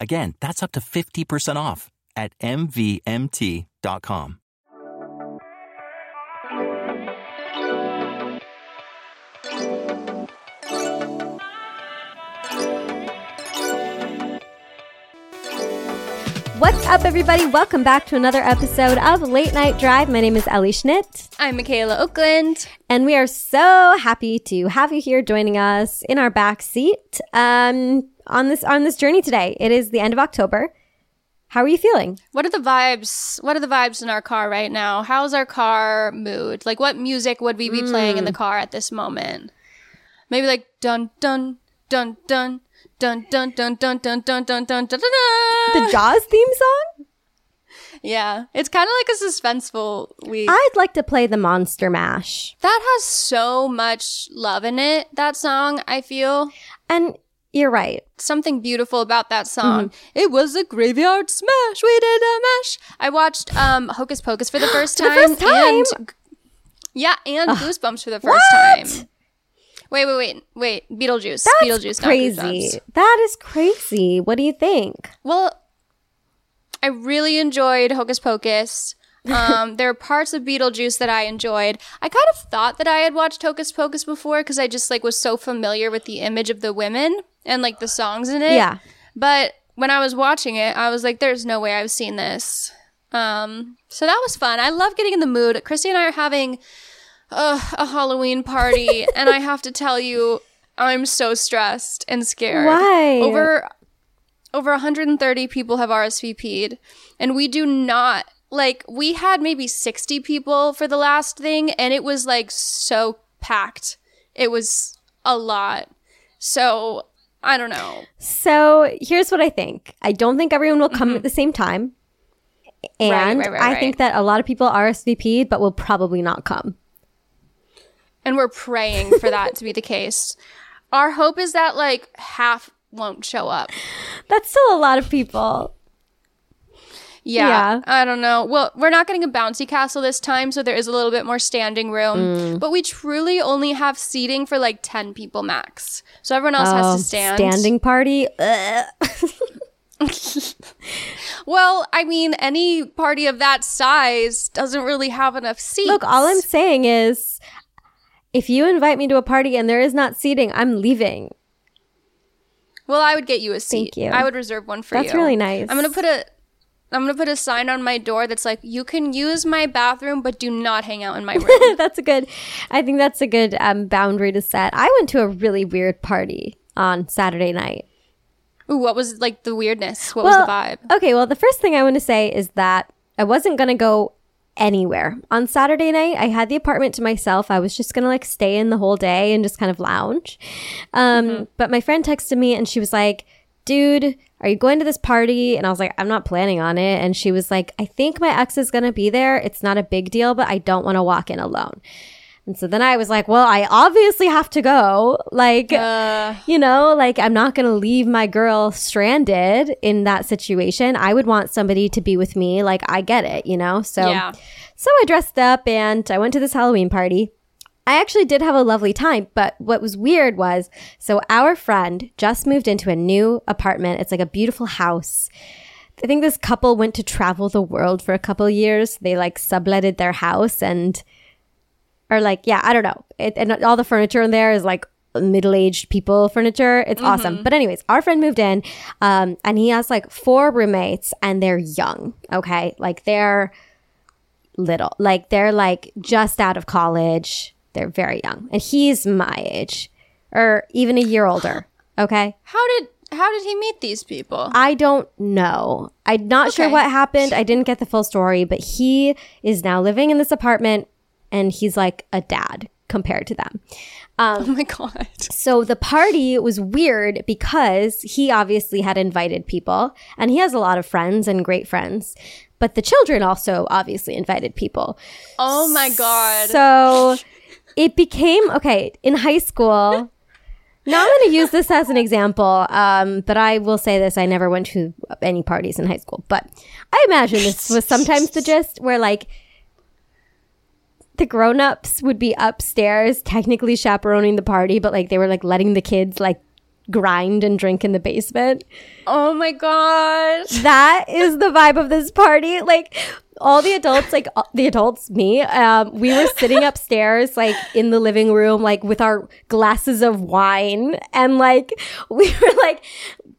Again, that's up to 50% off at MVMT.com. What's up, everybody? Welcome back to another episode of Late Night Drive. My name is Ellie Schnitt. I'm Michaela Okland. And we are so happy to have you here joining us in our back seat um, on this on this journey today. It is the end of October. How are you feeling? What are the vibes? What are the vibes in our car right now? How's our car mood? Like, what music would we be playing in the car at this moment? Maybe like dun dun dun dun dun dun dun dun dun dun dun dun dun dun. The Jaws theme song? Yeah, it's kind of like a suspenseful week. I'd like to play the Monster Mash. that has so much love in it. That song, I feel And you're right. something beautiful about that song. It was a graveyard smash. We did a mash. I watched um Hocus Pocus for the first For the time. first time? And, yeah, and Goosebumps for the first What? time. Wait, wait, wait, wait. Beetlejuice. That's Beetlejuice. crazy. That is crazy. What do you think? Well, I really enjoyed Hocus Pocus. Um, there are parts of Beetlejuice that I enjoyed. I kind of thought that I had watched Hocus Pocus before because I just like was so familiar with the image of the women and like the songs in it. Yeah. But when I was watching it, I was like, "There's no way I've seen this." Um, so that was fun. I love getting in the mood. Chrissy and I are having uh, a Halloween party, and I have to tell you, I'm so stressed and scared. Why? Over over 130 people have RSVP'd, and we do not like we had maybe 60 people for the last thing, and it was like so packed. It was a lot. So I don't know. So here's what I think. I don't think everyone will come mm-hmm. at the same time. And right, right, I right. think that a lot of people RSVP'd, but will probably not come. And we're praying for that to be the case. Our hope is that like half won't show up. That's still a lot of people. Yeah, Yeah. I don't know. Well, we're not getting a bouncy castle this time, so there is a little bit more standing room. Mm. But we truly only have seating for like 10 people max. So everyone else has Oh, to stand. Standing party. Well, I mean, any party of that size doesn't really have enough seats. Look, all I'm saying is if you invite me to a party and there is not seating, I'm leaving. Well, I would get you a seat. Thank you. I would reserve one for you. That's really nice. I'm gonna put a I'm gonna put a sign on my door that's like, you can use my bathroom, but do not hang out in my room. that's a good I think that's a good um, boundary to set. I went to a really weird party on Saturday night. Ooh, what was like the weirdness? What was the vibe? Okay, well, the first thing I want to say is that I wasn't going to go anywhere. On Saturday night, I had the apartment to myself. I was just going to like stay in the whole day and just kind of lounge. Um, Mm-hmm. But my friend texted me and she was like, dude, are you going to this party? And I was like, I'm not planning on it. And she was like, I think my ex is going to be there. It's not a big deal, but I don't want to walk in alone. And so then I was like, well, I obviously have to go. Like, Uh, you know, like I'm not going to leave my girl stranded in that situation. I would want somebody to be with me. Like, I get it, you know? So, Yeah. so I dressed up and I went to this Halloween party. I actually did have a lovely time, but what was weird was so our friend just moved into a new apartment. It's like a beautiful house. I think this couple went to travel the world for a couple years. They like subletted their house and or like yeah i don't know it, and all the furniture in there is like middle-aged people furniture it's awesome but anyways our friend moved in um, and he has like four roommates and they're young okay like they're little. Like they're like just out of college. They're very young. And he's my age or even a year older. Okay. How did how did he meet these people? I don't know. I'm not sure what happened. I didn't get the full story, but he is now living in this apartment and he's like a dad compared to them. Um, oh my god. So the party was weird because he obviously had invited people and he has a lot of friends and great friends. But the children also obviously invited people. Oh my god. So it became okay in high school. Now I'm going to use this as an example, um, but I will say this: I never went to any parties in high school. But I imagine this was sometimes the gist, where like the grown-ups would be upstairs, technically chaperoning the party, but like they were like letting the kids like grind and drink in the basement oh my gosh. that is the vibe of this party. Like all the adults, like uh, the adults, me, um, we were sitting upstairs, like in the living room, like with our glasses of wine, and like we were like.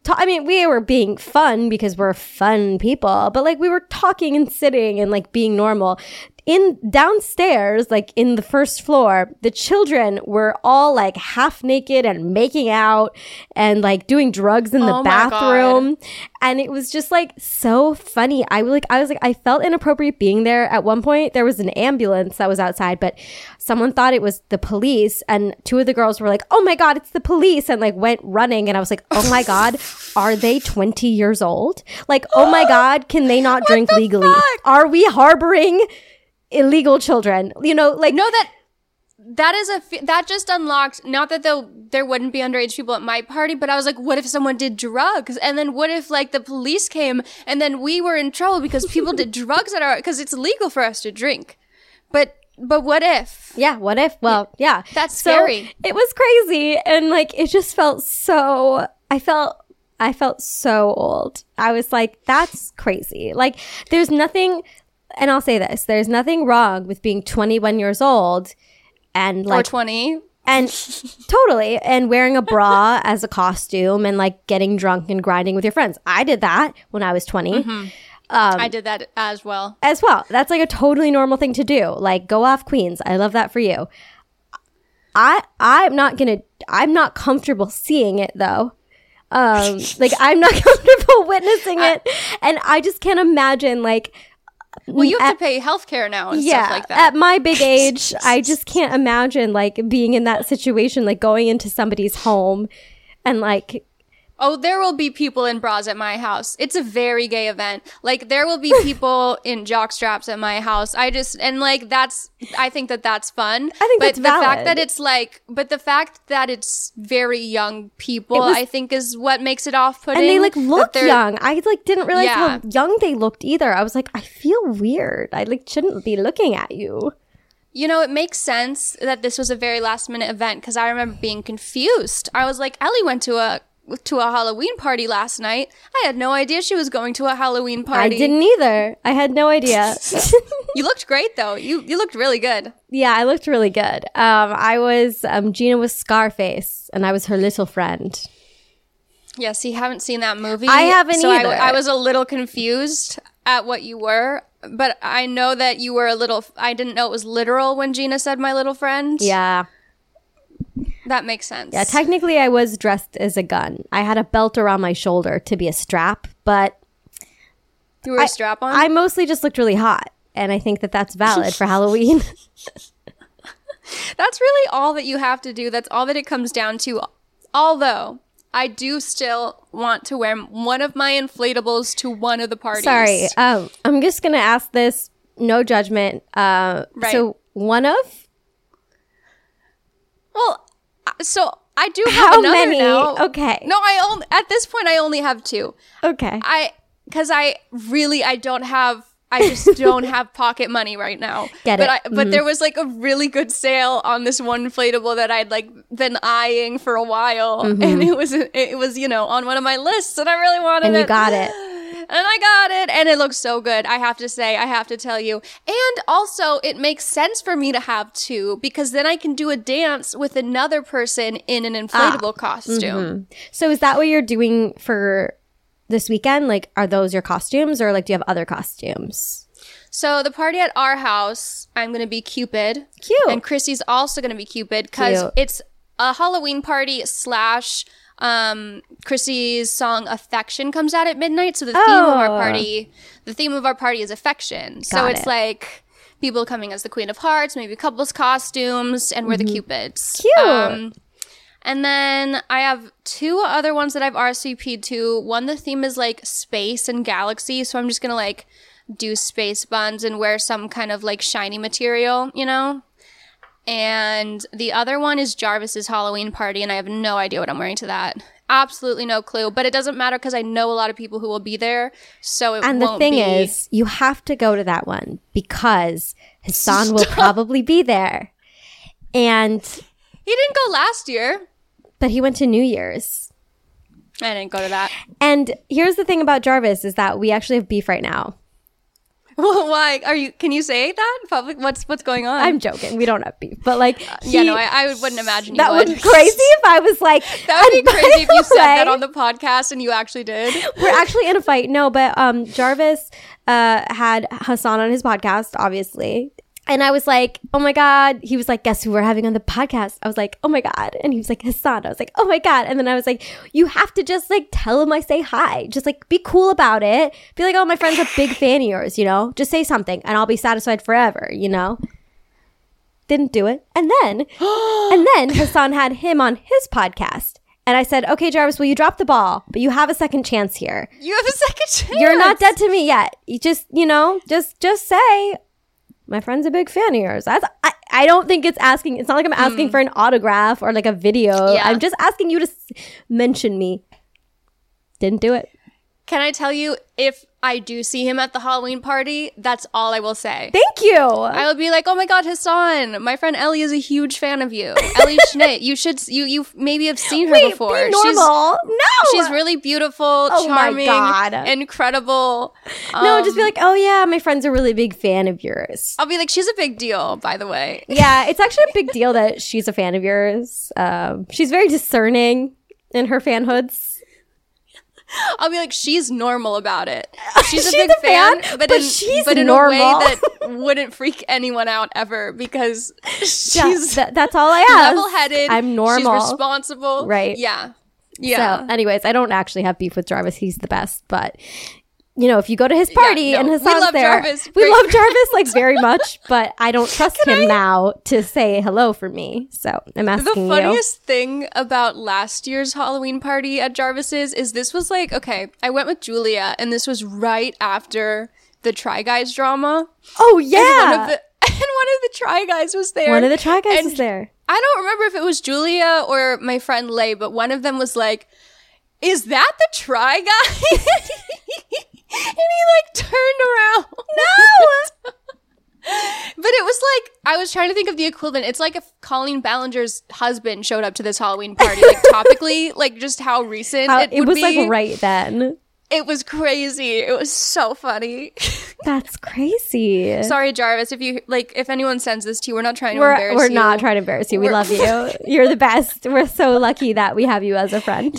ta- I mean, we were being fun because we're fun people, but like we were talking and sitting and like being normal. In downstairs, like in the first floor, the children were all like half naked and making out and like doing drugs in the Oh God. bathroom and it was just like so funny. I was like, I was like, I felt inappropriate being there. At one point, there was an ambulance that was outside, but someone thought it was the police, and two of the girls were like, "Oh my god, it's the police!" and like went running. And I was like, "Oh my god, are they twenty years old? Like, oh my god, can they not drink legally? fuck? Are we harboring illegal children? You know, like No, that that is a f- that just unlocked. Not that though there wouldn't be underage people at my party, but I was like, what if someone did drugs, and then what if like the police came, and then we were in trouble because people did drugs at our because it's legal for us to drink, but but what if? Yeah, what if? Well, yeah. That's So, scary. it was crazy and like it just felt so I felt I felt so old. I was like that's crazy. Like there's nothing and I'll say this, there's nothing wrong with being 21 years old and or like twenty? and totally and wearing a bra as a costume and like getting drunk and grinding with your friends. I did that when I was 20 Mm-hmm. I did that as well. as well. That's like a totally normal thing to do. Like go off queens. I love that for you. I I'm not going to I'm not comfortable seeing it though. Um like I'm not comfortable witnessing it and I just can't imagine like Well, you have to pay healthcare now and yeah, stuff like that. at my big age, I just can't imagine like being in that situation like going into somebody's home and like Oh, there will be people in bras at my house. It's a very gay event. Like there will be people in jock straps at my house. I just and like that's I think that that's fun. I think but the fact that it's like but the fact that it's very young people was- I think is what makes it off-putting. and they like look young. I like didn't realize Yeah. how young they looked either. I was like, I feel weird. I like shouldn't be looking at you. You know, it makes sense that this was a very last minute event because I remember being confused. I was like, Ellie went to a to a Halloween party last night. I had no idea she was going to a Halloween party. I didn't either. I had no idea. You looked great though. You you looked really good. yeah, I looked really good. Um, I was um, Gina was Scarface, and I was her little friend. Yes, you haven't seen that movie. I haven't so either. I, I was a little confused at what you were, but I know that you were a little. I didn't know it was literal when Gina said "my little friend." Yeah, that makes sense. yeah. Technically, I was dressed as a gun. I had a belt around my shoulder to be a strap, but you were a strap on. I mostly just looked really hot, and I think that that's valid for Halloween. That's really all that you have to do. That's all that it comes down to. Although I do still want to wear one of my inflatables to one of the parties. Sorry, um, I'm just gonna ask this. No judgment. Uh, Right. So one of Well, so I do have How another many? now. Okay. No, I only at this point I only have two. okay. I because I really I don't have I just don't have pocket money right now. Get but it. I, but there was like a really good sale on this one inflatable that I'd like been eyeing for a while, and it was it was you know on one of my lists, and I really wanted Mm-hmm. and it. you got it. And I got it, and it looks so good. I have to say, I have to tell you. And also, it makes sense for me to have two because then I can do a dance with another person in an inflatable Ah. costume. So is that what you're doing for this weekend? Like, are those your costumes, or like, do you have other costumes? So the party at our house, I'm gonna be Cupid. Cute. And Chrissy's also gonna be Cupid because it's a Halloween party slash um Chrissy's song Affection comes out at midnight. So the theme of our Oh. party the theme of our party is affection. so it's it. like people coming as the Queen of Hearts, maybe couples costumes, and we're the Cupids. Mm-hmm. Cute. and then I have two other ones that I've RSVP'd to. One, the theme is like space and galaxy. So I'm just going to like do space buns and wear some kind of like shiny material, you know? And the other one is Jarvis's Halloween party. And I have no idea what I'm wearing to that. Absolutely no clue. But it doesn't matter because I know a lot of people who will be there. So it And the thing be- is, you have to go to that one because Hasan will probably be there. And he didn't go last year. but he went to New Year's. I didn't go to that. And here's the thing about Jarvis is that we actually have beef right now. Well, why are you? Can you say that in public? What's what's going on? I'm joking. We don't have beef, but like, yeah, he- no, I, I wouldn't imagine you that would. would be crazy if I was like, That would be crazy if you the said that on the podcast and you actually did. We're actually in a fight. No, but um, Jarvis uh had Hasan on his podcast, obviously. And I was like, oh my God. He was like, guess who we're having on the podcast? I was like, oh my God. And he was like, Hasan. I was like, oh my God. And then I was like, you have to just like tell him I say hi. Just like be cool about it. Be like, oh, my friend's a big fan of yours, you know? Just say something and I'll be satisfied forever, you know? Didn't do it. And then, and then Hasan had him on his podcast. And I said, okay, Jarvis, will you drop the ball? But you have a second chance here. You have a second chance. You're not dead to me yet. You just, you know, just just say, my friend's a big fan of yours. That's I, I don't think it's asking. It's not like I'm asking for an autograph or like a video. Mm. Yeah. I'm just asking you to s- mention me. Didn't do it. Can I tell you if I do see him at the Halloween party? That's all I will say. Thank you. I will be like, "Oh my God, Hasan! My friend Ellie is a huge fan of you. Ellie Schnitt. You should. You you maybe have seen her Wait, before. be She's- normal. no, She's really beautiful, Oh my charming, God. incredible. no. just be Um, like, oh yeah, my friend's a really big fan of yours. I'll be like, she's a big deal, by the way. yeah, it's actually a big deal that she's a fan of yours. Um, she's very discerning in her fanhoods. I'll be like, she's normal about it. She's a She's big a fan, fan, but but, in, she's but in normal. a way that wouldn't freak anyone out ever because Yeah, she's that's all I ask. level-headed. I'm normal. She's responsible. Right. Yeah. Yeah. So, anyways, I don't actually have beef with Jarvis. He's the best, but you know, if you go to his party no, and we Hasan's love there, Jarvis. we love Jarvis like very much, but I don't trust him now to say hello for me. So I'm the asking you. funniest thing about last year's Halloween party at Jarvis's is this was like, okay, I went with Julia and this was right after the Try Guys drama. Oh And one yeah, of the and one of the Try Guys was there. one of the try guys is there. I don't remember if it was Julia or my friend Lay, but one of them was like, "Is that the Try Guy?" and he like turned around. No. But it was like I was trying to think of the equivalent. It's like if Colleen Ballinger's husband showed up to this Halloween party, like topically, like just how recent How, it, it was be. like right then. It was crazy. It was so funny. That's crazy. Sorry, Jarvis. If you like, if anyone sends this to you, we're not trying to we're embarrass we're you. not trying to embarrass you. We We're- love you. You're the best. We're so lucky that we have you as a friend.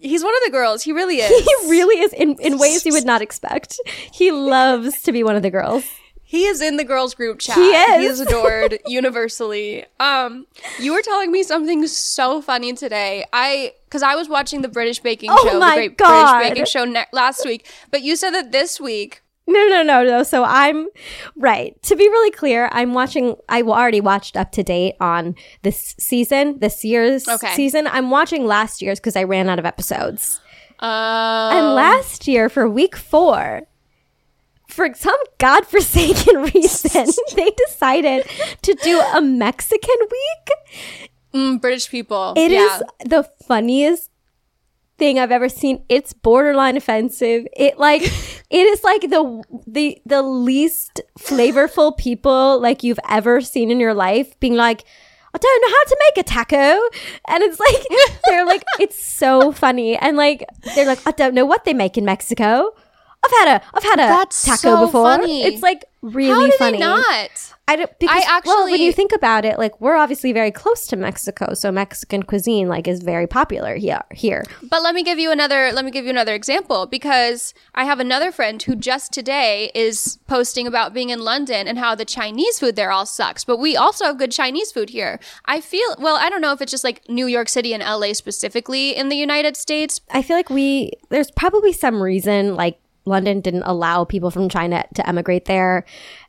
He's one of the girls. He really is. He really is in, in ways you would not expect. He loves to be one of the girls. He is in the girls group chat. He is. He is adored universally. Um, you were telling me something so funny today. I because I was watching the British Baking Oh Show, my the Great God. British Baking Show ne- last week, but you said that this week. No, no, no, no. So I'm right. To be really clear, I'm watching. I already watched up to date on this season, this year's Okay. season. I'm watching last year's because I ran out of episodes. Uh, And last year for week four, for some godforsaken reason, they decided to do a Mexican week. mm, British people. It is yeah. the funniest thing I've ever seen. It's borderline offensive. It like it is like the the the least flavorful people like you've ever seen in your life being like I don't know how to make a taco. And it's like they're like it's so funny. And like they're like I don't know what they make in Mexico. I've had a I've had a That's taco so before. funny. It's like really funny. not? I don't because I actually, well, when you think about it, like we're obviously very close to Mexico, so Mexican cuisine like is very popular here. Here, But let me give you another let me give you another example because I have another friend who just today is posting about being in London and how the Chinese food there all sucks. But we also have good Chinese food here. I feel well, I don't know if it's just like New York City and LA specifically in the United States. I feel like we there's probably some reason like London didn't allow people from China to emigrate there.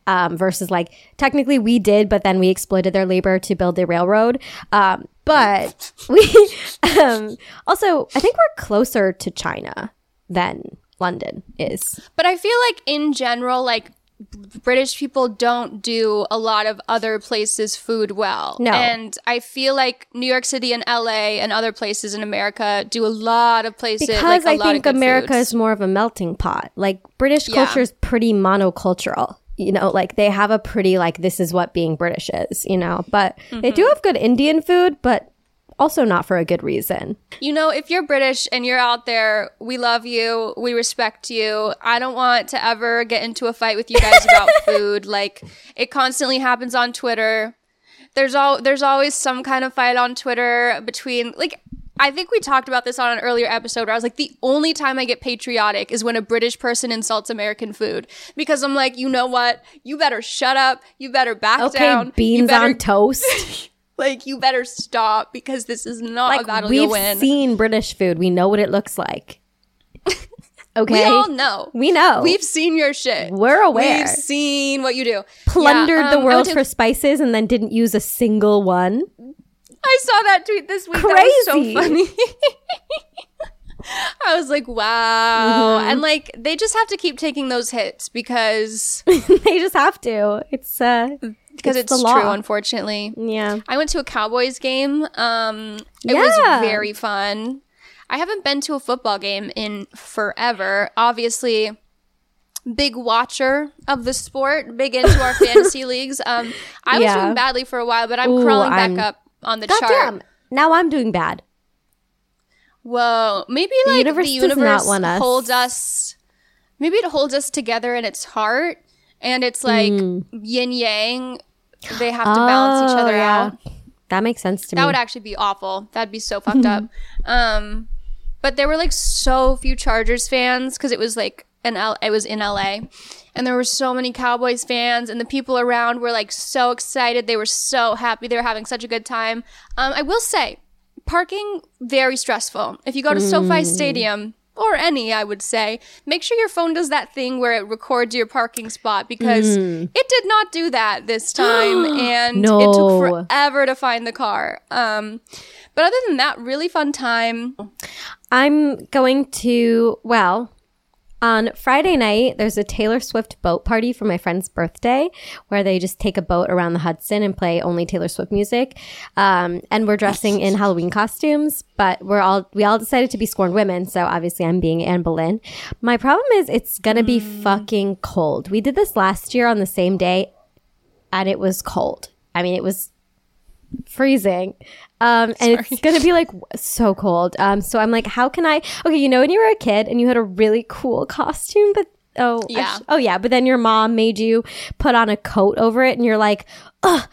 Um, versus like technically we did, but then we exploited their labor to build the railroad. Um, but we um, also I think we're closer to China than London is. But I feel like in general like British people don't do a lot of other places food well. No. And I feel like New York City and LA and other places in America do a lot of places because like a I think America foods. is more of a melting pot. Like British Yeah. culture is pretty monocultural. You know, like they have a pretty like this is what being British is. You know, but they do Mm-hmm. have good Indian food, but also not for a good reason. You know, if you're British and you're out there, we love you. We respect you. I don't want to ever get into a fight with you guys about food. Like it constantly happens on Twitter. There's all there's always some kind of fight on Twitter between like I think we talked about this on an earlier episode where I was like, the only time I get patriotic is when a British person insults American food. Because I'm like, you know what? You better shut up. You better back Okay, down. you beans better, on toast. Like, you better stop because this is not a like battle we've you'll win. seen British food. We know what it looks like. Okay, We all know. We know. We've seen your shit. We're aware. We've seen what you do. plundered Yeah, the um, I world for spices and then didn't use a single one. I saw that tweet this week. That was Crazy. so funny. I was like, wow. Mm-hmm. And like, they just have to keep taking those hits because they just have to. It's uh because it's, the true, law. unfortunately. Yeah. I went to a Cowboys game. Um, it Yeah. was very fun. I haven't been to a football game in forever. Obviously, big watcher of the sport, big into our fantasy leagues. Um, I was doing badly for a while, but I'm Ooh, crawling back I'm- up on the God chart. damn. Now I'm doing bad. Whoa, maybe like universe the does not universe us. holds us. Maybe it holds us together in its heart, and it's like yin yang. They have to balance each. Oh, other yeah. out. That makes sense to That me. That would actually be awful. That'd be so fucked up. Um, but there were like so few Chargers fans because it was like an L- it was in LA, and there were so many Cowboys fans, and the people around were like so excited. They were so happy. They were having such a good time. Um, I will say, parking very stressful. If you go to SoFi Stadium. Or any, I would say. Make sure your phone does that thing where it records your parking spot because it did not do that this time, and it took forever to find the car. Um, but other than that, really fun time. I'm going to, well, on Friday night, there's a Taylor Swift boat party for my friend's birthday where they just take a boat around the Hudson and play only Taylor Swift music. Um, and we're dressing in Halloween costumes, but we're all, we all decided to be scorned women. So obviously I'm being Anne Boleyn. My problem is it's going to be fucking cold. We did this last year on the same day and it was cold. I mean, it was freezing. Um, and it's gonna be like so cold. Um, so I'm like, how can I? Okay, you know, when you were a kid and you had a really cool costume, but oh Yeah. actu- oh yeah, but then your mom made you put on a coat over it, and you're like, ugh.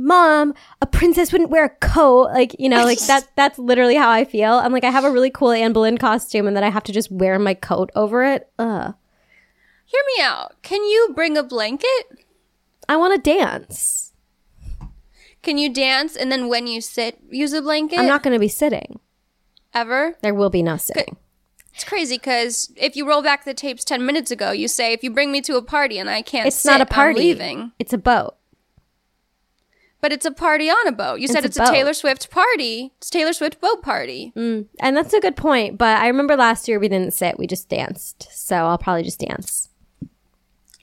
Mom, a princess wouldn't wear a coat. Like, you know, like that that's literally how I feel. I'm like, I have a really cool Anne Boleyn costume and then I have to just wear my coat over it. Ugh. Hear me out. Can you bring a blanket? I want to dance. Can you dance and then when you sit, use a blanket? I'm not going to be sitting. ever. There will be no sitting. It's crazy because if you roll back the tapes ten minutes ago, you say if you bring me to a party and I can't, It's sit, not a I'm party. leaving. It's a boat. But it's a party on a boat. You said It's it's a a. Taylor Swift party. It's Taylor Swift boat party. Mm. And that's a good point. But I remember last year we didn't sit, we just danced. So I'll probably just dance.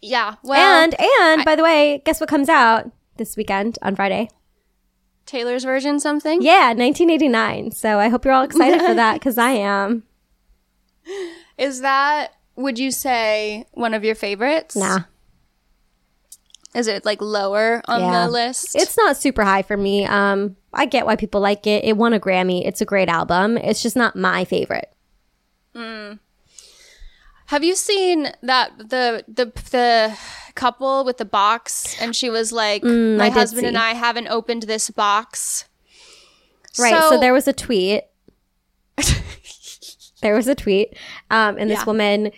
Yeah. Well, and and by the way, guess what comes out this weekend on Friday? Taylor's version something. Yeah, 1989. So I hope you're all excited for that because I am. Is that would you say one of your favorites? Nah, Is it like lower on Yeah. the list? it's not super high for me. Um, I get why people like it. It won a Grammy. It's a great album. It's just not my favorite. Mm. Have you seen that the the the couple with the box and she was like my Mm, did husband and. I haven't opened this box. Right. So, there was a tweet. there was a tweet, um, and this Yeah. woman.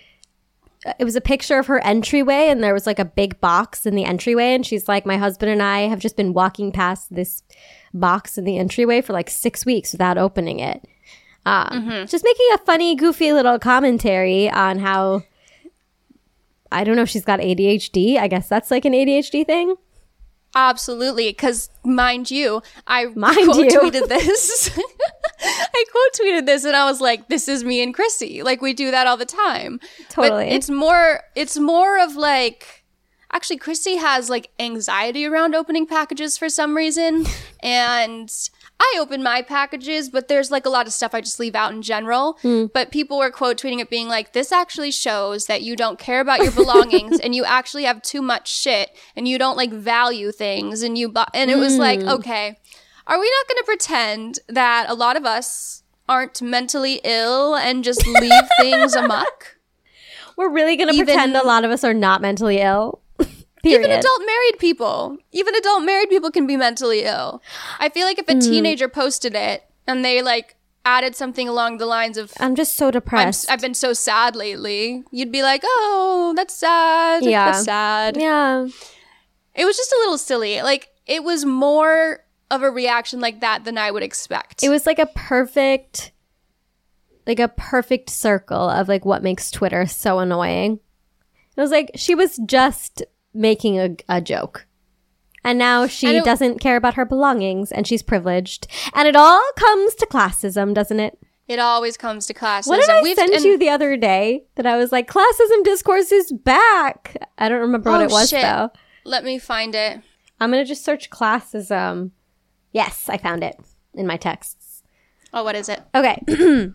It was a picture of her entryway, and there was like a big box in the entryway, and she's like, "My husband and I have just been walking past this box in the entryway for like six weeks without opening it." Um, Mm-hmm. Just making a funny, goofy little commentary on how I don't know if she's got ADHD. I guess that's like an ADHD thing. Absolutely, because mind you, I Mind quote you. tweeted this. I quote tweeted this, and I was like, "This is me and Chrissy. Like we do that all the time." Totally. But it's more. It's more of like. Actually, Chrissy has like anxiety around opening packages for some reason, and I open my packages, but there's like a lot of stuff I just leave out in general. Hmm. But people were quote tweeting it being like, "This actually shows that you don't care about your belongings, and you actually have too much shit, and you don't like value things." And you, bu-. and it was like, hmm. okay, are we not going to pretend that a lot of us aren't mentally ill and just leave things amok? We're really going to pretend a lot of us are not mentally ill. Period. Even adult married people, even adult married people can be mentally ill. I feel like if a Hmm. teenager posted it and they like added something along the lines of I'm just so depressed. I've been so sad lately, you'd be like, "Oh, that's sad. Yeah. That's sad." yeah. It was just a little silly. Like it was more of a reaction like that than I would expect. It was like a perfect like a perfect circle of like what makes Twitter so annoying. It was like she was just making a, a joke. And now she And doesn't care about her belongings and she's privileged. And it all comes to classism, doesn't it? it always comes to classism. What did I we've- send you the other day that I was like, classism discourse is back? I don't remember what Oh, it was shit. though. Let me find it. I'm going to just search classism. Yes, I found it in my texts. Oh, what is it? Okay.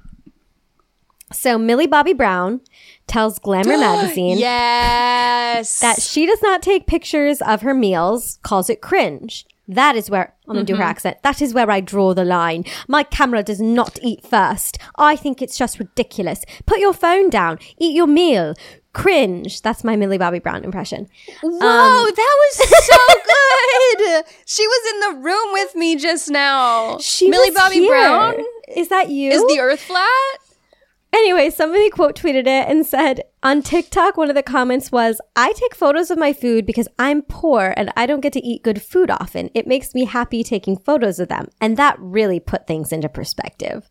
so Millie Bobby Brown tells Glamour magazine Yes. that she does not take pictures of her meals, calls it cringe. That is where I'm gonna do her mm-hmm. accent. That is where I draw the line. My camera does not eat first. I think it's just ridiculous. Put your phone down. Eat your meal. Cringe. That's my Millie Bobby Brown impression. Whoa, um, that was so good. She was in the room with me just now. She Millie Bobby here. Brown? Is that you? Is the earth flat? Anyway, somebody quote tweeted it and said on TikTok, one of the comments was, I take photos of my food because I'm poor and I don't get to eat good food often. It makes me happy taking photos of them. And that really put things into perspective.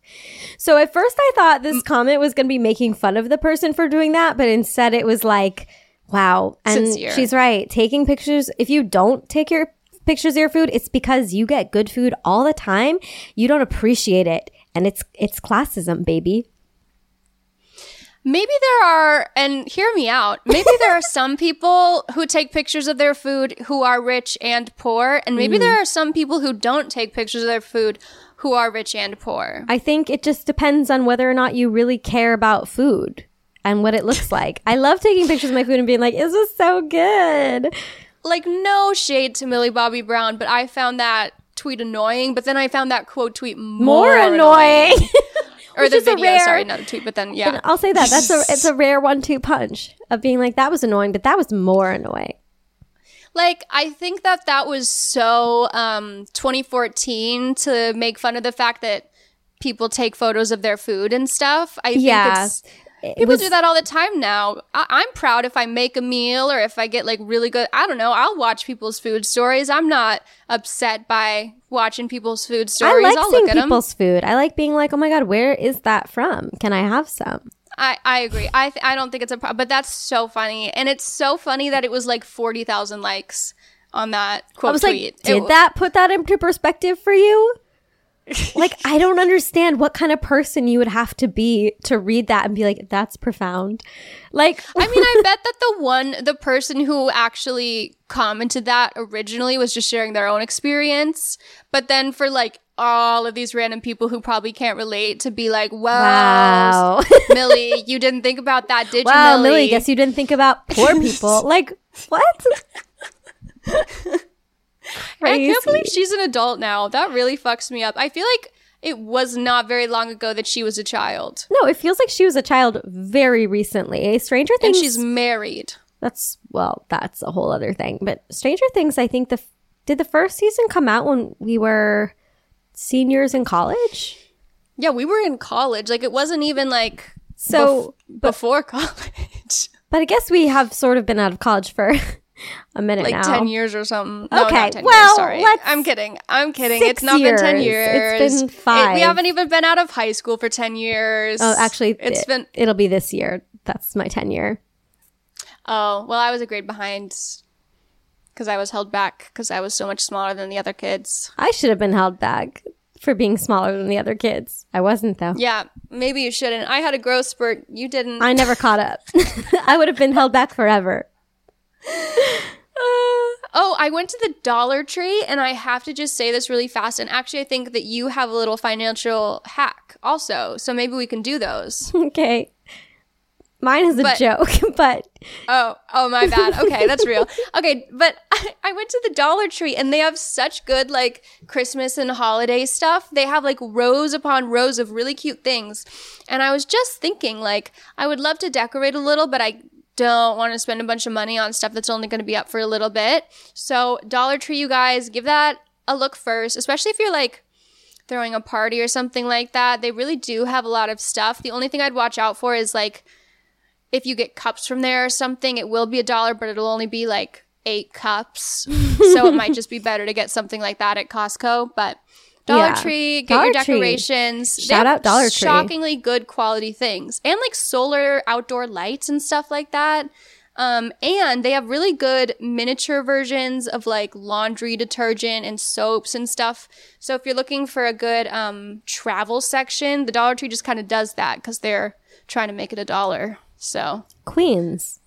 So at first I thought this mm. comment was going to be making fun of the person for doing that, but instead it was like, wow. And Sincere. she's right. Taking pictures, if you don't take your pictures of your food, it's because you get good food all the time. You don't appreciate it. And it's, it's classism, baby. Maybe there are, and hear me out. Maybe there are some people who take pictures of their food who are rich and poor, and maybe there mm. are some people who don't take pictures of their food who are rich and poor. I think it just depends on whether or not you really care about food and what it looks like. I love taking pictures of my food and being like, "This "Is so good?" Like, no shade to Millie Bobby Brown, but I found that tweet annoying, but then I found that quote tweet more, More annoying. Or Which the a video, rare- sorry, not the tweet, but then, yeah. I'll say that that's a it's a rare one-two punch of being like, "That was annoying," but that was more annoying. Like, I think that that was so um, 2014 to make fun of the fact that people take photos of their food and stuff. I think Yeah. it's. It People was- do that all the time now. I- I'm proud if I make a meal or if I get like really good. I don't know. I'll watch people's food stories. I'm not upset by watching people's food I stories. like I'll seeing look at them. people's food. I like being like, "Oh my god, where is that from? Can I have some?" I, I agree. I th- I don't think it's a problem, but that's so funny, and it's so funny that it was like forty thousand likes on that quote I was tweet. like, It "Did w- that put that into perspective for you?" Like I don't understand what kind of person you would have to be to read that and be like, "That's profound." Like, I mean, I bet that the one, the person who actually commented that originally was just sharing their own experience. But then for like all of these random people who probably can't relate to be like, wow, wow, Millie, you didn't think about that, did you, wow, Millie? Millie, guess you didn't think about poor people. like, what? I can't believe she's an adult now. That really fucks me up. I feel like it was not very long ago that she was a child. No, it feels like she was a child very recently. Stranger And Things. she's married. that's well, that's a whole other thing. But Stranger Things, I think the did the first season come out when we were seniors in college. Yeah, we were in college. Like it wasn't even like So, bef- before college. but I guess we have sort of been out of college for a minute like now. 10 years or something. No, Okay, not 10 well, years, let's- I'm kidding. I'm kidding. It's not been 10 years. years. It's been It- five. we haven't even been out of high school for 10 years. Oh, actually, it's it, been it'll be this year. That's my tenure. Oh, well, I was a grade behind cuz I was held back cuz I was so much smaller than the other kids. I should have been held back for being smaller than the other kids. I wasn't though. Yeah, maybe you shouldn't. I had a growth spurt. You didn't. I never caught up. I would have been held back forever. Oh, I went to the Dollar Tree and I have to just say this really fast. And actually, I think that you have a little financial hack also. So maybe we can do those. Okay. Mine is a But- joke, but Oh, oh, my bad. Okay, that's real. Okay, but I, I went to the Dollar Tree and they have such good like Christmas and holiday stuff. They have like rows upon rows of really cute things. And I was just thinking, like, I would love to decorate a little, but I don't want to spend a bunch of money on stuff that's only going to be up for a little bit. So, Dollar Tree, you guys, give that a look first, especially if you're like throwing a party or something like that. They really do have a lot of stuff. The only thing I'd watch out for is like if you get cups from there or something, it will be a dollar, but it'll only be like eight cups. so it might just be better to get something like that at Costco. But Dollar Yeah. Tree, get Dollar your Tree. decorations. They Shout out Dollar Tree. Shockingly good quality things. And like solar outdoor lights and stuff like that. Um, and they have really good miniature versions of like laundry detergent and soaps and stuff. So if you're looking for a good um, travel section, the Dollar Tree just kind of does that because they're trying to make it a dollar. So Queens.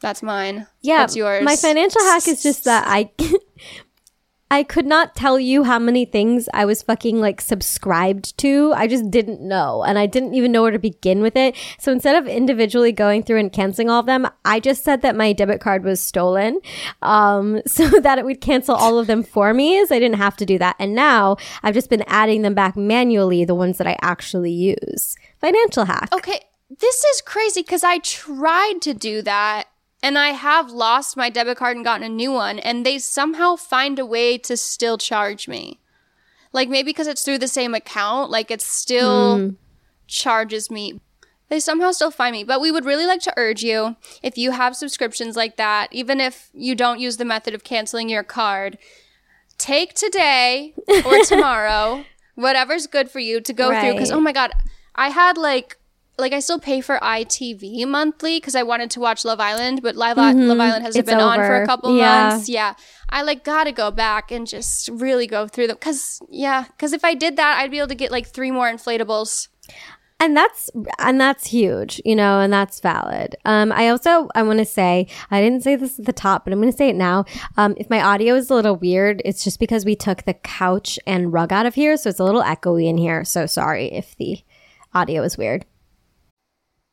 that's mine. Yeah, What's yours? My financial hack is just that I I could not tell you how many things I was fucking like subscribed to. I just didn't know. And I didn't even know where to begin with it. So instead of individually going through and canceling all of them, I just said that my debit card was stolen. Um, so that it would cancel all of them for me so I didn't have to do that. And now I've just been adding them back manually, the ones that I actually use. Financial hack. Okay, this is crazy because I tried to do that and I have lost my debit card and gotten a new one, and they somehow find a way to still charge me. Like maybe because it's through the same account, like it still hmm. charges me. They somehow still find me. But we would really like to urge you if you have subscriptions like that, even if you don't use the method of canceling your card, take today or tomorrow, whatever's good for you to go through. Because, oh my God, I had like, like I still pay for ITV monthly because I wanted to watch Love Island, but Live Love Island hasn't Mm-hmm. It's been on for a couple Yeah. months. Yeah, I like gotta go back and just really go through them because yeah, because if I did that, I'd be able to get like three more inflatables. and that's and that's huge you know and that's valid um i also i want to say i didn't say this at the top but i'm going to say it now um if my audio is a little weird it's just because we took the couch and rug out of here so it's a little echoey in here so sorry if the audio is weird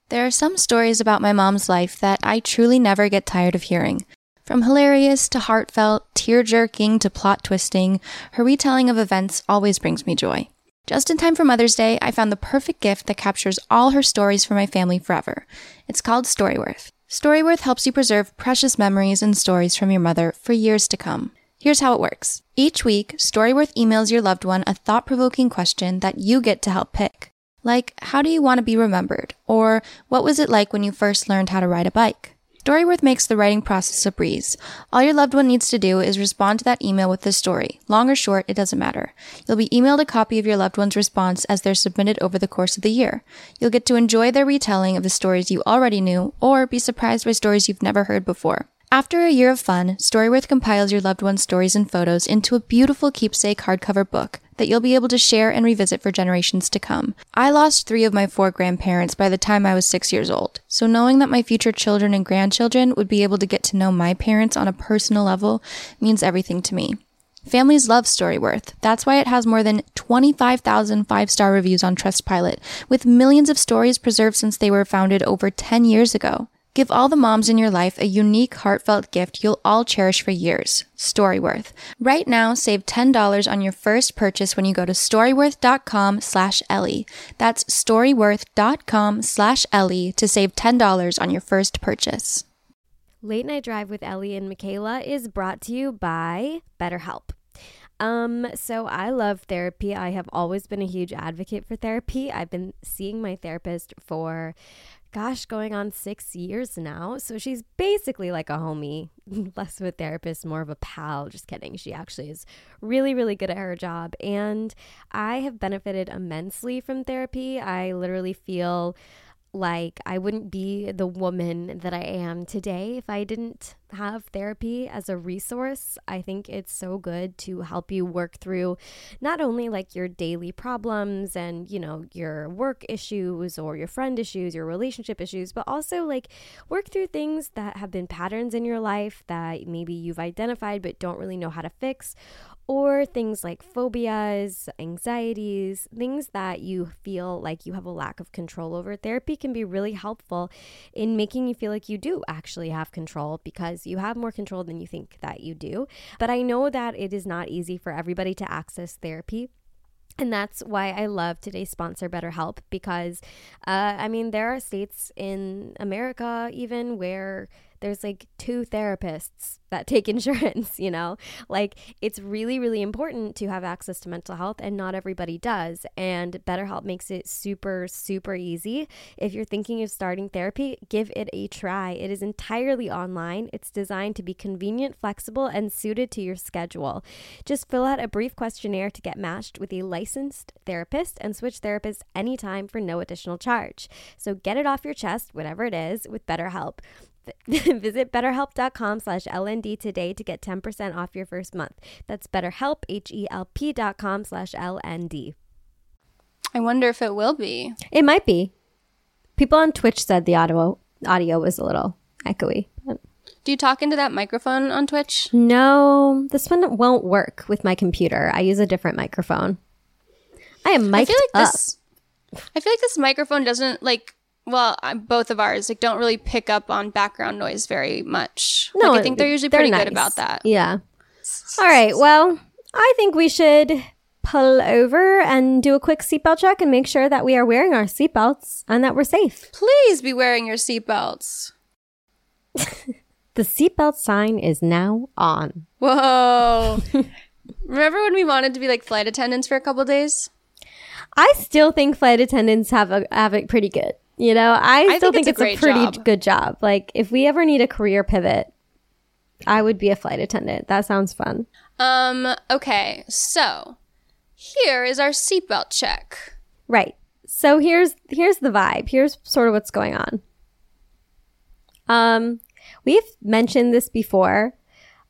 There are some stories about my mom's life that I truly never get tired of hearing. From hilarious to heartfelt, tear jerking to plot twisting, her retelling of events always brings me joy. Just in time for Mother's Day, I found the perfect gift that captures all her stories for my family forever. It's called Storyworth. Storyworth helps you preserve precious memories and stories from your mother for years to come. Here's how it works. Each week, Storyworth emails your loved one a thought provoking question that you get to help pick. Like, how do you want to be remembered? Or, what was it like when you first learned how to ride a bike? Storyworth makes the writing process a breeze. All your loved one needs to do is respond to that email with the story. Long or short, it doesn't matter. You'll be emailed a copy of your loved one's response as they're submitted over the course of the year. You'll get to enjoy their retelling of the stories you already knew, or be surprised by stories you've never heard before. After a year of fun, Storyworth compiles your loved one's stories and photos into a beautiful keepsake hardcover book that you'll be able to share and revisit for generations to come. I lost three of my four grandparents by the time I was six years old, so knowing that my future children and grandchildren would be able to get to know my parents on a personal level means everything to me. Families love Storyworth. That's why it has more than 25,000 five star reviews on Trustpilot, with millions of stories preserved since they were founded over 10 years ago. Give all the moms in your life a unique, heartfelt gift you'll all cherish for years. Storyworth. Right now, save $10 on your first purchase when you go to storyworth.com slash Ellie. That's storyworth.com slash Ellie to save $10 on your first purchase. Late Night Drive with Ellie and Michaela is brought to you by BetterHelp. Um, so I love therapy. I have always been a huge advocate for therapy. I've been seeing my therapist for gosh, going on six years now. So she's basically like a homie, less of a therapist, more of a pal. Just kidding. She actually is really, really good at her job. And I have benefited immensely from therapy. I literally feel like I wouldn't be the woman that I am today if I didn't have therapy as a resource. I think it's so good to help you work through not only like your daily problems and, you know, your work issues or your friend issues, your relationship issues, but also like work through things that have been patterns in your life that maybe you've identified but don't really know how to fix or things like phobias, anxieties, things that you feel like you have a lack of control over. Therapy can be really helpful in making you feel like you do actually have control because you have more control than you think that you do. But I know that it is not easy for everybody to access therapy. And that's why I love today's sponsor, BetterHelp, because uh, I mean, there are states in America even where there's like two therapists that take insurance, you know? Like it's really, really important to have access to mental health, and not everybody does. And BetterHelp makes it super, super easy. If you're thinking of starting therapy, give it a try. It is entirely online, it's designed to be convenient, flexible, and suited to your schedule. Just fill out a brief questionnaire to get matched with a licensed therapist and switch therapists anytime for no additional charge. So get it off your chest, whatever it is, with BetterHelp. Visit betterhelp.com slash LND today to get 10% off your first month. That's betterhelp, H-E-L-P dot com slash LND. I wonder if it will be. It might be. People on Twitch said the audio audio was a little echoey. But Do you talk into that microphone on Twitch? no, this one won't work with my computer. I use a different microphone. I am mic'd I feel like up. this. I feel like this microphone doesn't like. Well, both of ours like don't really pick up on background noise very much. No, like, I think they're usually pretty good about that. Yeah. All right. Well, I think we should pull over and do a quick seatbelt check and make sure that we are wearing our seatbelts and that we're safe. Please be wearing your seatbelts. The seatbelt sign is now on. Whoa! Remember when we wanted to be like flight attendants for a couple days? I still think flight attendants have a have it pretty good. You know, I still think think, it's a it's a, pretty job. good job. Like if we ever need a career pivot, I would be a flight attendant. That sounds fun. Um. Okay. So here is our seatbelt check. Right. So here's here's the vibe. Here's sort of what's going on. Um, we've mentioned this before,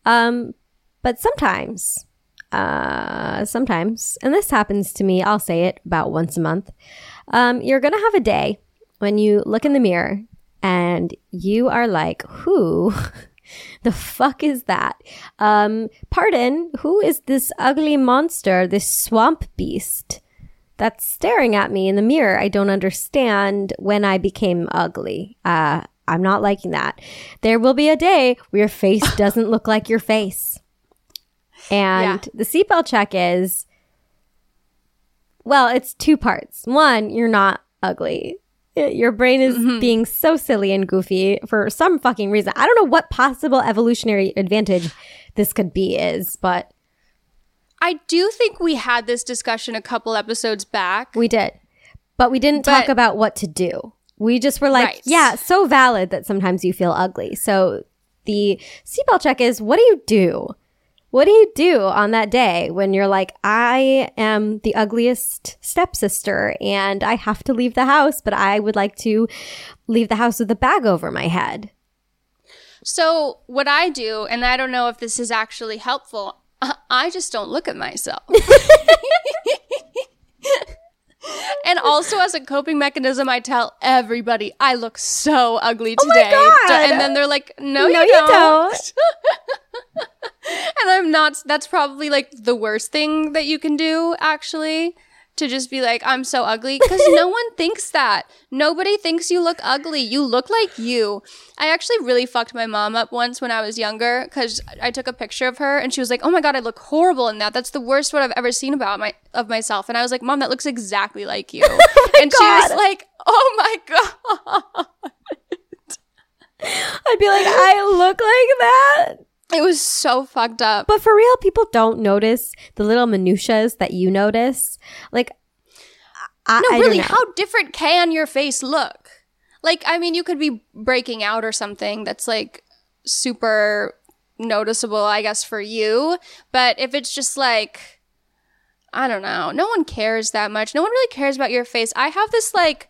um, but sometimes, uh, sometimes, and this happens to me. I'll say it about once a month. Um, you're gonna have a day when you look in the mirror and you are like, "Who the fuck is that? Um, pardon, who is this ugly monster? This swamp beast?" that's staring at me in the mirror. I don't understand when I became ugly. Uh, I'm not liking that. There will be a day where your face doesn't look like your face. And Yeah. the seatbelt check is well, it's two parts. One, you're not ugly. Your brain is mm-hmm. being so silly and goofy for some fucking reason. I don't know what possible evolutionary advantage this could be is, but I do think we had this discussion a couple episodes back. We did. But we didn't talk about what to do. We just were like, Right. yeah, so valid that sometimes you feel ugly. So the seatbelt check is what do you do? What do you do on that day when you're like, I am the ugliest stepsister and I have to leave the house, but I would like to leave the house with a bag over my head? So what I do, and I don't know if this is actually helpful, I just don't look at myself. and also as a coping mechanism, I tell everybody I look so ugly Oh my today. God. And then they're like, no, No, you you don't. don't. and I'm not, that's probably like the worst thing that you can do, actually. To just be like, I'm so ugly. Because no one thinks that. Nobody thinks you look ugly. You look like you. I actually really fucked my mom up once when I was younger because I took a picture of her and she was like, Oh my God, I look horrible in that. That's the worst what I've ever seen about my of myself. And I was like, Mom, that looks exactly like you. Oh and she was like, Oh my God. I'd be like, I look like that. It was so fucked up. But for real, people don't notice the little minutiae that you notice. Like, I, no, I really, how different can your face look? Like, I mean, you could be breaking out or something that's like super noticeable, I guess, for you. But if it's just like, I don't know, no one cares that much. No one really cares about your face. I have this like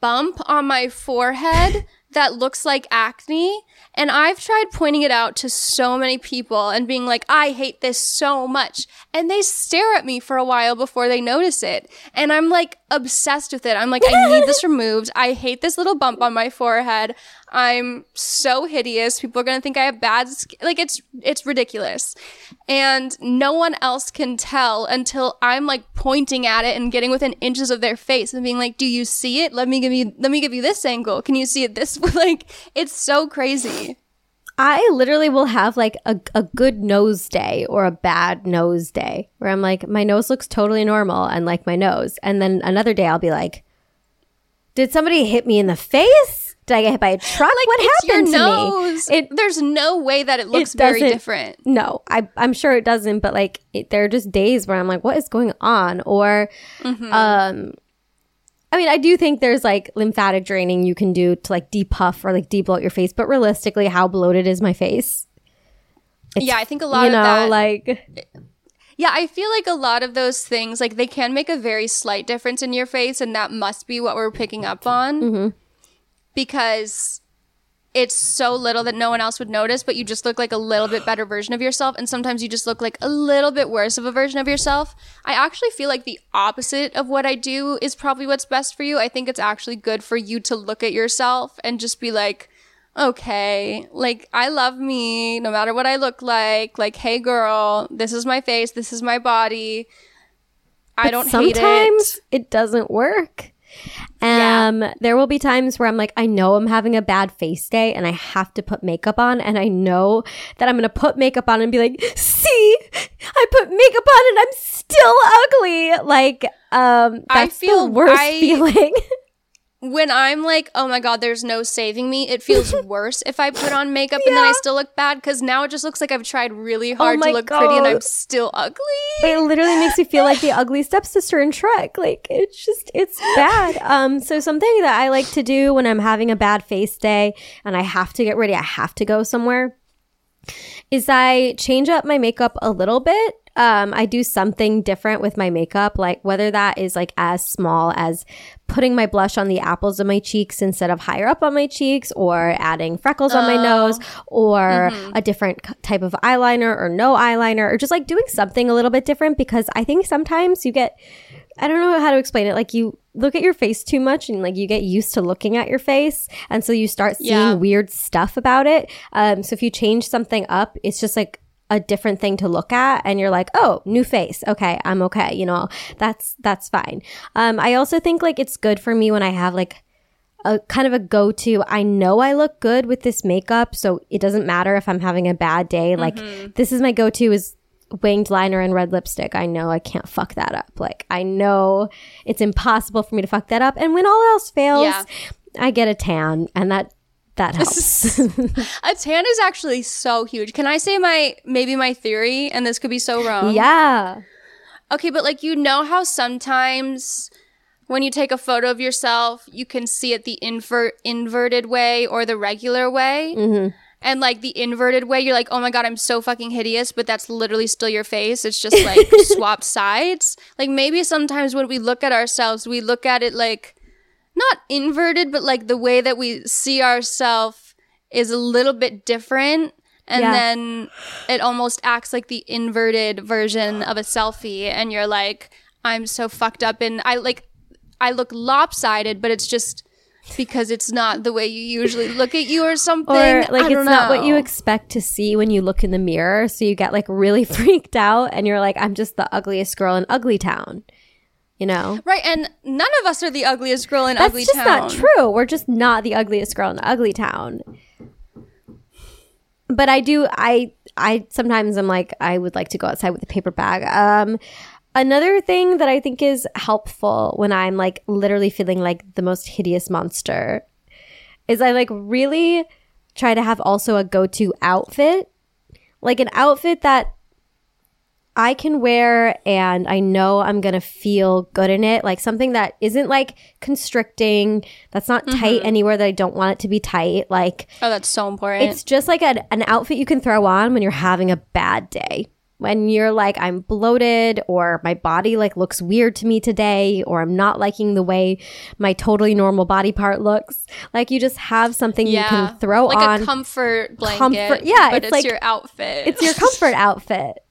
bump on my forehead that looks like acne. And I've tried pointing it out to so many people and being like, I hate this so much. And they stare at me for a while before they notice it. And I'm like obsessed with it. I'm like, I need this removed. I hate this little bump on my forehead. I'm so hideous. People are going to think I have bad skin. Like it's, it's ridiculous. And no one else can tell until I'm like pointing at it and getting within inches of their face and being like, do you see it? Let me give you, let me give you this angle. Can you see it this way? like, it's so crazy. I literally will have like a, a good nose day or a bad nose day where I'm like, my nose looks totally normal and like my nose. And then another day I'll be like, did somebody hit me in the face? Did I get hit by a truck? Like what happened to nose. me? It, There's no way that it looks very different. no, I, I'm sure it doesn't, but like it, there are just days where I'm like, what is going on? Or, Mm-hmm. um, I mean, I do think there's like lymphatic draining you can do to like depuff or like debloat your face, but realistically, how bloated is my face? It's- yeah, I think a lot you of know, that. like yeah, I feel like a lot of those things, like they can make a very slight difference in your face, and that must be what we're picking up on. Mm-hmm. Because it's so little that no one else would notice, but you just look like a little bit better version of yourself. And sometimes you just look like a little bit worse of a version of yourself. I actually feel like the opposite of what I do is probably what's best for you. I think it's actually good for you to look at yourself and just be like, okay, like I love me no matter what I look like. Like, hey girl, this is my face, this is my body. I don't hate sometimes it. Sometimes it doesn't work. Yeah. Um, there will be times where I'm like, I know I'm having a bad face day and I have to put makeup on, and I know that I'm gonna put makeup on and be like, see, I put makeup on and I'm still ugly. Like, um, I that's feel- the worst I- feeling. When I'm like, oh my god, there's no saving me, it feels worse if I put on makeup and then I still look bad because now it just looks like I've tried really hard my to look pretty and I'm still ugly. it literally makes me feel like the ugly stepsister in Shrek. Like it's just it's bad. Um so something that I like to do when I'm having a bad face day and I have to get ready, I have to go somewhere is I change up my makeup a little bit. Um, I do something different with my makeup, like whether that is like as small as putting my blush on the apples of my cheeks instead of higher up on my cheeks, or adding freckles on my nose, or a different type of eyeliner, or no eyeliner, or just like doing something a little bit different because I think sometimes you get I don't know how to explain it. Like you look at your face too much and like you get used to looking at your face. And so you start seeing Yeah. weird stuff about it. Um, so if you change something up, it's just like a different thing to look at and you're like, oh, new face. Okay, I'm okay. You know, that's that's fine. Um, I also think like it's good for me when I have like a kind of a go to. I know I look good with this makeup, so it doesn't matter if I'm having a bad day. Like this is my go to is winged liner and red lipstick. I know I can't fuck that up. Like I know it's impossible for me to fuck that up. And when all else fails, Yeah. I get a tan and that that helps. A tan is actually so huge. Can I say my maybe my theory and this could be so wrong? yeah. Okay, but like you know how sometimes when you take a photo of yourself, you can see it the invert inverted way or the regular way. Mm-hmm. And like the inverted way, you're like, oh my god, I'm so fucking hideous, but that's literally still your face. It's just like swapped sides. Like maybe sometimes when we look at ourselves, we look at it like not inverted, but like the way that we see ourselves is a little bit different. And Yeah. then it almost acts like the inverted version of a selfie. And you're like, I'm so fucked up. And I like, I look lopsided, but it's just because it's not the way you usually look at you or something. Or like it's don't not what you expect to see when you look in the mirror. So you get like really freaked out and you're like, I'm just the ugliest girl in Ugly Town. You know? Right, and none of us are the ugliest girl in That's Ugly Town. That's just not true. We're just not the ugliest girl in Ugly Town. But I do I I sometimes I'm like I would like to go outside with a paper bag. Um another thing that I think is helpful when I'm like literally feeling like the most hideous monster is I like really try to have also a go-to outfit. Like an outfit that I can wear and I know I'm going to feel good in it. Like something that isn't like constricting, that's not mm-hmm. tight anywhere that I don't want it to be tight. Like oh, that's so important. it's just like an, an outfit you can throw on when you're having a bad day. When you're like, I'm bloated or my body like looks weird to me today or I'm not liking the way my totally normal body part looks. Like you just have something you can throw like on. Like a comfort blanket. Comfort- yeah, but it's it's, like- your outfit. it's your comfort outfit.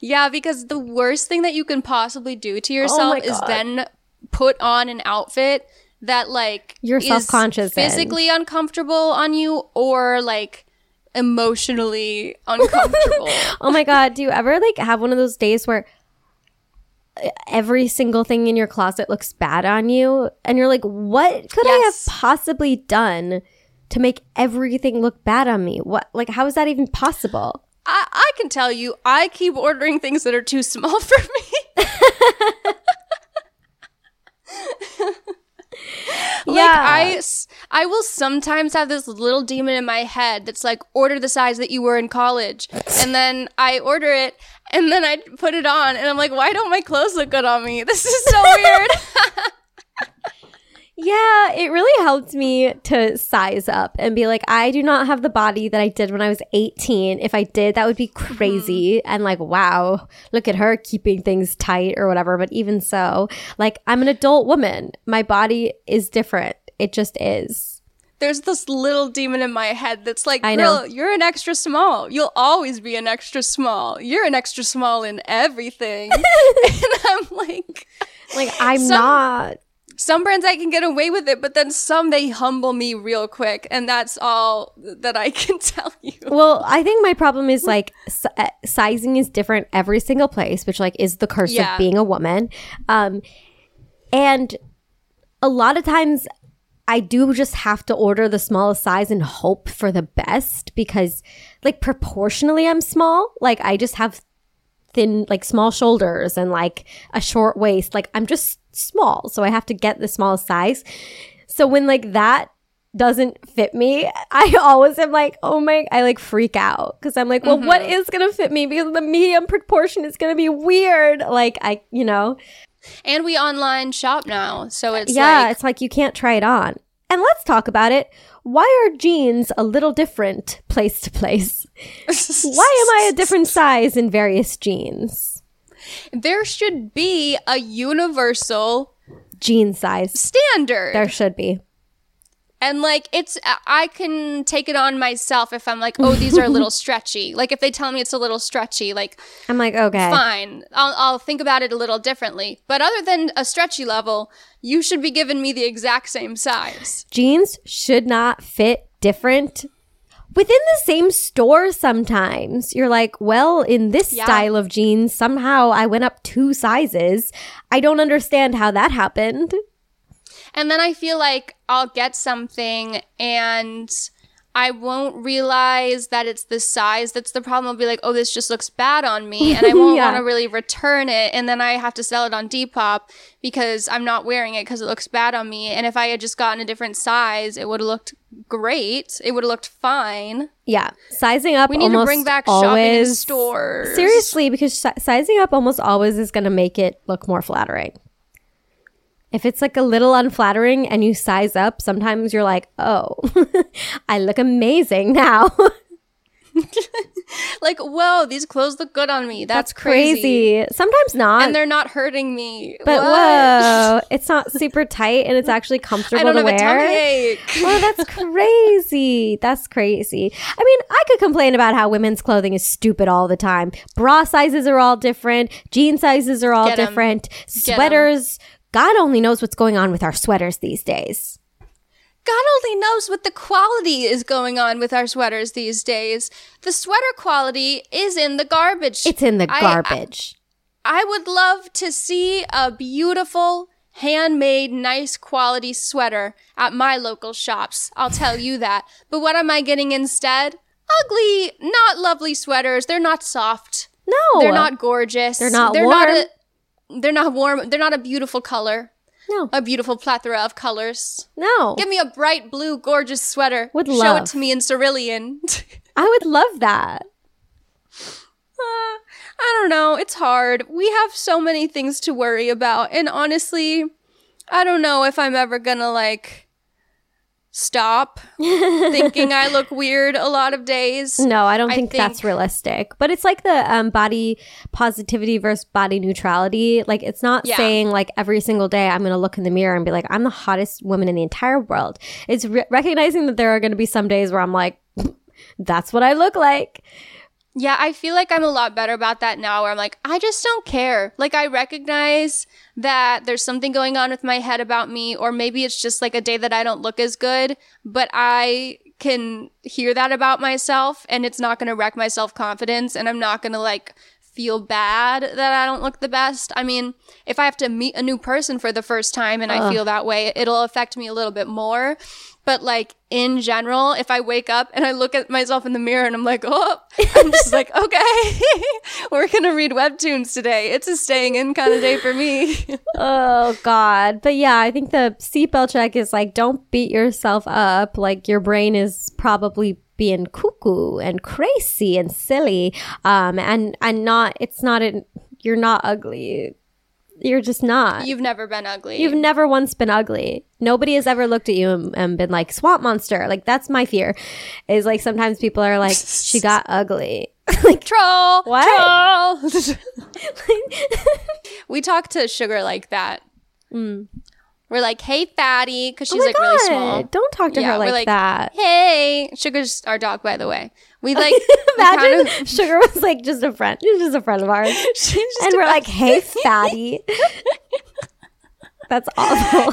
Yeah, because the worst thing that you can possibly do to oh yourself is then put on an outfit that like You're self-conscious in. physically uncomfortable on you, or like emotionally uncomfortable. Oh my god, do you ever like have one of those days where every single thing in your closet looks bad on you and you're like, what could I have possibly done to make everything look bad on me? What like how is that even possible? I, I can tell you, I keep ordering things that are too small for me. Like Yeah. I will sometimes have this little demon in my head that's like, order the size that you were in college, and then I order it, and then I put it on, and I'm like, why don't my clothes look good on me? This is so weird. Yeah, it really helped me to size up and be like, I do not have the body that I did when I was 18. If I did, that would be mm-hmm. crazy. And like, wow, look at her keeping things tight or whatever. But even so, like, I'm an adult woman. My body is different. It just is. There's this little demon in my head that's like, I know. you're an extra small. You'll always be an extra small. You're an extra small in everything. and I'm like, Like, I'm Some- not. Some brands I can get away with it, but then some they humble me real quick, and that's all that I can tell you. Well, I think my problem is like si- uh, sizing is different every single place, which like is the curse Yeah. of being a woman. Um, and a lot of times I do just have to order the smallest size and hope for the best because like proportionally I'm small. Like I just have thin like small shoulders and like a short waist. Like I'm just small, so I have to get the smallest size. So when like that doesn't fit me, I always am like, oh my, I like freak out because I'm like, well, what mm-hmm. is gonna fit me? Because the medium proportion is gonna be weird. Like I, you know, And we online shop now, so it's yeah, like it's like you can't try it on. And let's talk about it. Why are jeans a little different place to place? Why am I a different size in various jeans? there should be a universal Jean size. standard. There should be. And like it's I can take it on myself if I'm like, "Oh, these are a little stretchy." Like if they tell me it's a little stretchy, like I'm like, okay. fine. I'll I'll think about it a little differently. But other than a stretchy level, you should be giving me the exact same size. jeans should not fit different within the same store sometimes you're like well in this Yeah. style of jeans somehow i went up two sizes i don't understand how that happened And then I feel like I'll get something and I won't realize that it's the size that's the problem. I'll be like, oh, this just looks bad on me. And I won't Yeah. want to really return it. And then I have to sell it on Depop because I'm not wearing it because it looks bad on me. And if I had just gotten a different size, it would have looked great. It would have looked fine. yeah sizing up We need to bring back shopping in stores. seriously because si- sizing up almost always is going to make it look more flattering if it's like a little unflattering and you size up sometimes you're like oh i look amazing now Like, whoa, these clothes look good on me. That's, That's crazy. Sometimes not. And they're not hurting me. but What? whoa, it's not super tight and it's actually comfortable I don't to have a tummy wear. Oh, that's crazy. That's crazy. I mean, I could complain about how women's clothing is stupid all the time. Bra sizes are all different. Jean sizes are all Get different. 'em. Sweaters. God only knows what's going on with our sweaters these days. God only knows what the quality is going on with our sweaters these days. The sweater quality is in the garbage. It's in the I- garbage. I would love to see a beautiful, handmade, nice quality sweater at my local shops. I'll tell you that. But what am I getting instead? Ugly, not lovely sweaters. They're not soft. No. They're not gorgeous. They're not they're Not warm. a, they're not warm. They're not a beautiful color. No. A beautiful plethora of colors. No. Give me a bright blue, gorgeous sweater. Would Show love. it to me in cerulean. I would love that. Uh, I don't know. It's hard. We have so many things to worry about. And honestly, I don't know if I'm ever gonna like stop thinking I look weird a lot of days. No, I don't I think, that's realistic. But it's like the um, body positivity versus body neutrality. Like it's not Yeah. saying like every single day I'm going to look in the mirror and be like I'm the hottest woman in the entire world. It's re- recognizing that there are going to be some days where I'm like that's what I look like. Yeah, I feel like I'm a lot better about that now where I'm like, I just don't care. Like, I recognize that there's something going on with my head about me, or maybe it's just like a day that I don't look as good, but I can hear that about myself and it's not going to wreck my self confidence and I'm not going to like feel bad that I don't look the best. I mean, if I have to meet a new person for the first time and I feel that way, it'll affect me a little bit more. But like in general, if I wake up and I look at myself in the mirror and I'm like, oh, I'm just like, okay, we're gonna read webtoons today. It's a staying in kind of day for me. Oh God. But yeah, I think the seatbelt check is like don't beat yourself up. Like your brain is probably being cuckoo and crazy and silly. Um and and not it's not an you're not ugly. You're just not. You've never been ugly. You've never once been ugly. Nobody has ever looked at you and, and been like swamp monster. Like that's my fear. Is like sometimes people are like she got ugly. like troll. What? Troll. we talk to Sugar like that. Mm. We're like, hey, fatty, because oh she's oh like really small. Don't talk to Yeah, her like, like, that. Hey, Sugar's our dog, by the way. We like we Imagine kind of- Sugar was like just a friend. She's just a friend of ours. she's just and we're like, hey, fatty. That's awful.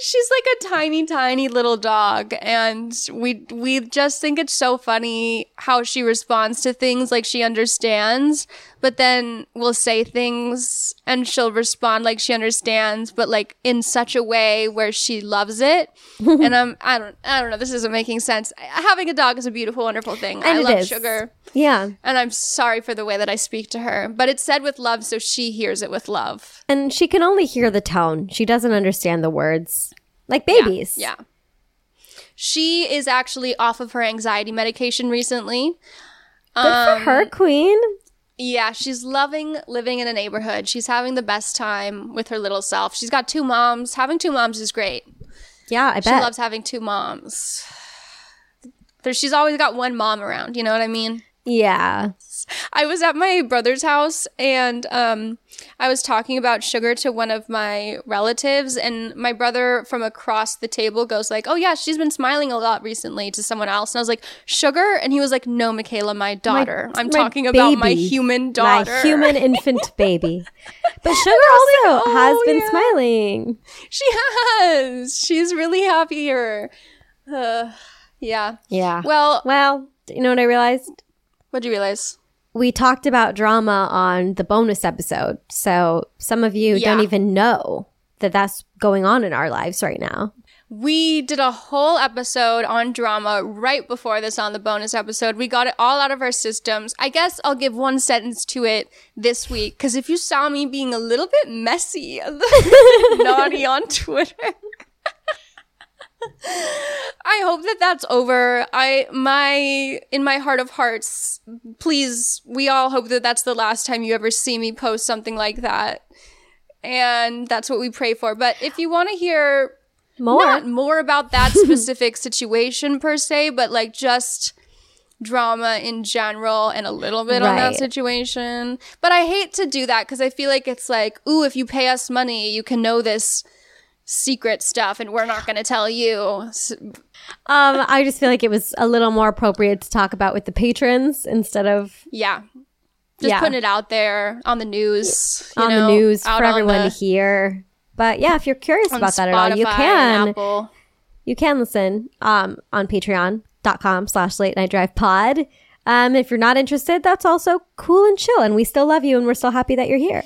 she's like a tiny, tiny little dog, and we we just think it's so funny how she responds to things like she understands, but then we'll say things and she'll respond like she understands, but like in such a way where she loves it. and I'm I don't I don't know. This isn't making sense. Having a dog is a beautiful, wonderful thing. I And it love is. Sugar. yeah. And I'm sorry for the way that I speak to her, but it's said with love, so she hears it with love. And she can only hear the tone. She doesn't understand the words. Like babies. Yeah. She is actually off of her anxiety medication recently. Good for her, um, queen. Yeah, she's loving living in a neighborhood. She's having the best time with her little self. She's got two moms. Having two moms is great. Yeah, I bet. She loves having two moms. There, she's always got one mom around. You know what I mean? Yeah. I was at my brother's house and um, I was talking about sugar to one of my relatives, and my brother from across the table goes like, "Oh yeah, she's been smiling a lot recently" to someone else, and I was like, "Sugar," and he was like, "No, Michaela, my daughter. I'm my talking about my human daughter. My human infant baby. But Sugar also "Oh, has been yeah." smiling. She has. She's really happy here. Uh, yeah. Yeah. Well, Well, you know what I realized? What'd you realize? We talked about drama on the bonus episode. So some of you don't even know that that's going on in our lives right now. We did a whole episode on drama right before this on the bonus episode. We got it all out of our systems. I guess I'll give one sentence to it this week because if you saw me being a little bit messy, a little bit naughty on Twitter. I hope that that's over. I my in my heart of hearts, please, we all hope that that's the last time you ever see me post something like that. And that's what we pray for. But if you want to hear More. not more about that specific situation per se, but like just drama in general and a little bit on that situation. But I hate to do that because I feel like it's like, ooh, if you pay us money, you can know this secret stuff and we're not going to tell you. Um, I just feel like it was a little more appropriate to talk about with the patrons instead of yeah. Just Yeah. putting it out there on the news. you on know, the news for everyone the- to hear. But yeah, if you're curious about that at all, you can you can listen um, on patreon.com slash late night drive pod. Um, if you're not interested, that's also cool and chill. And we still love you and we're still happy that you're here.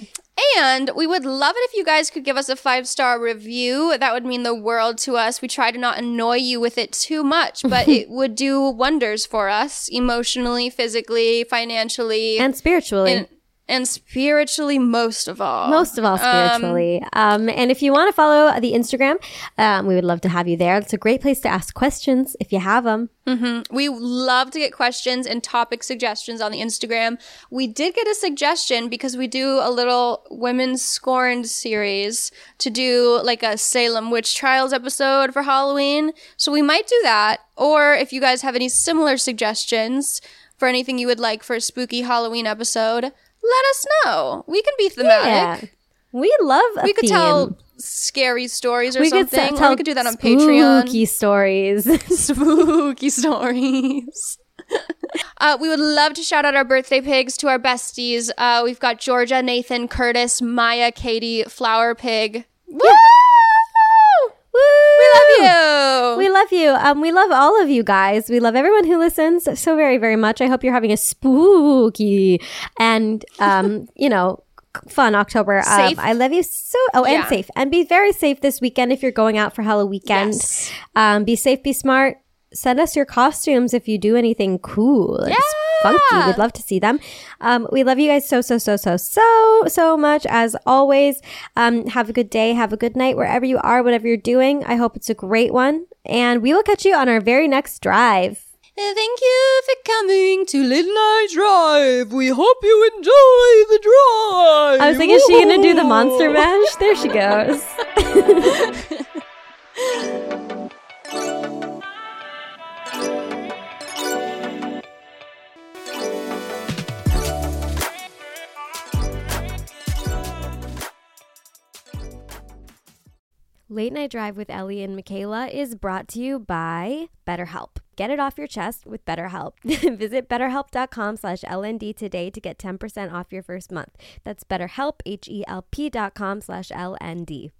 And we would love it if you guys could give us a five star review. That would mean the world to us. We try to not annoy you with it too much, but it would do wonders for us emotionally, physically, financially, And spiritually. and, and spiritually, most of all. Most of all, spiritually. Um, and if you want to follow the Instagram, um, we would love to have you there. It's a great place to ask questions if you have them. mm-hmm. We love to get questions and topic suggestions on the Instagram. We did get a suggestion because we do a little Women Scorned series to do like a Salem Witch Trials episode for Halloween. So we might do that. Or if you guys have any similar suggestions for anything you would like for a spooky Halloween episode, let us know. We can be thematic. Yeah. We love We could theme. tell scary stories or we could something. or tell we could do that on Patreon. Spooky stories. spooky stories. uh, we would love to shout out our birthday pigs to our besties. Uh, we've got Georgia, Nathan, Curtis, Maya, Katie, Flower Pig. Woo! We love you. We love you. Um, we love all of you guys. We love everyone who listens so very, very much. I hope you're having a spooky and, um, you know, fun October. Um, I love you so. Oh, and Yeah. safe. And be very safe this weekend if you're going out for Halloween weekend. Yes. Um, be safe. Be smart. Send us your costumes if you do anything cool. It's Yeah. funky. We'd love to see them. Um, we love you guys so, so, so, so, so, so much as always. Um, have a good day. Have a good night wherever you are, whatever you're doing. I hope it's a great one. And we will catch you on our very next drive. Thank you for coming to Late Night Drive. We hope you enjoy the drive. I was thinking, is she going to do the monster mash? There she goes. Late Night Drive with Ellie and Michaela is brought to you by BetterHelp. Get it off your chest with BetterHelp. Visit betterhelp.com slash LND today to get 10% off your first month. That's betterhelp, H-E-L-P dot com slash LND.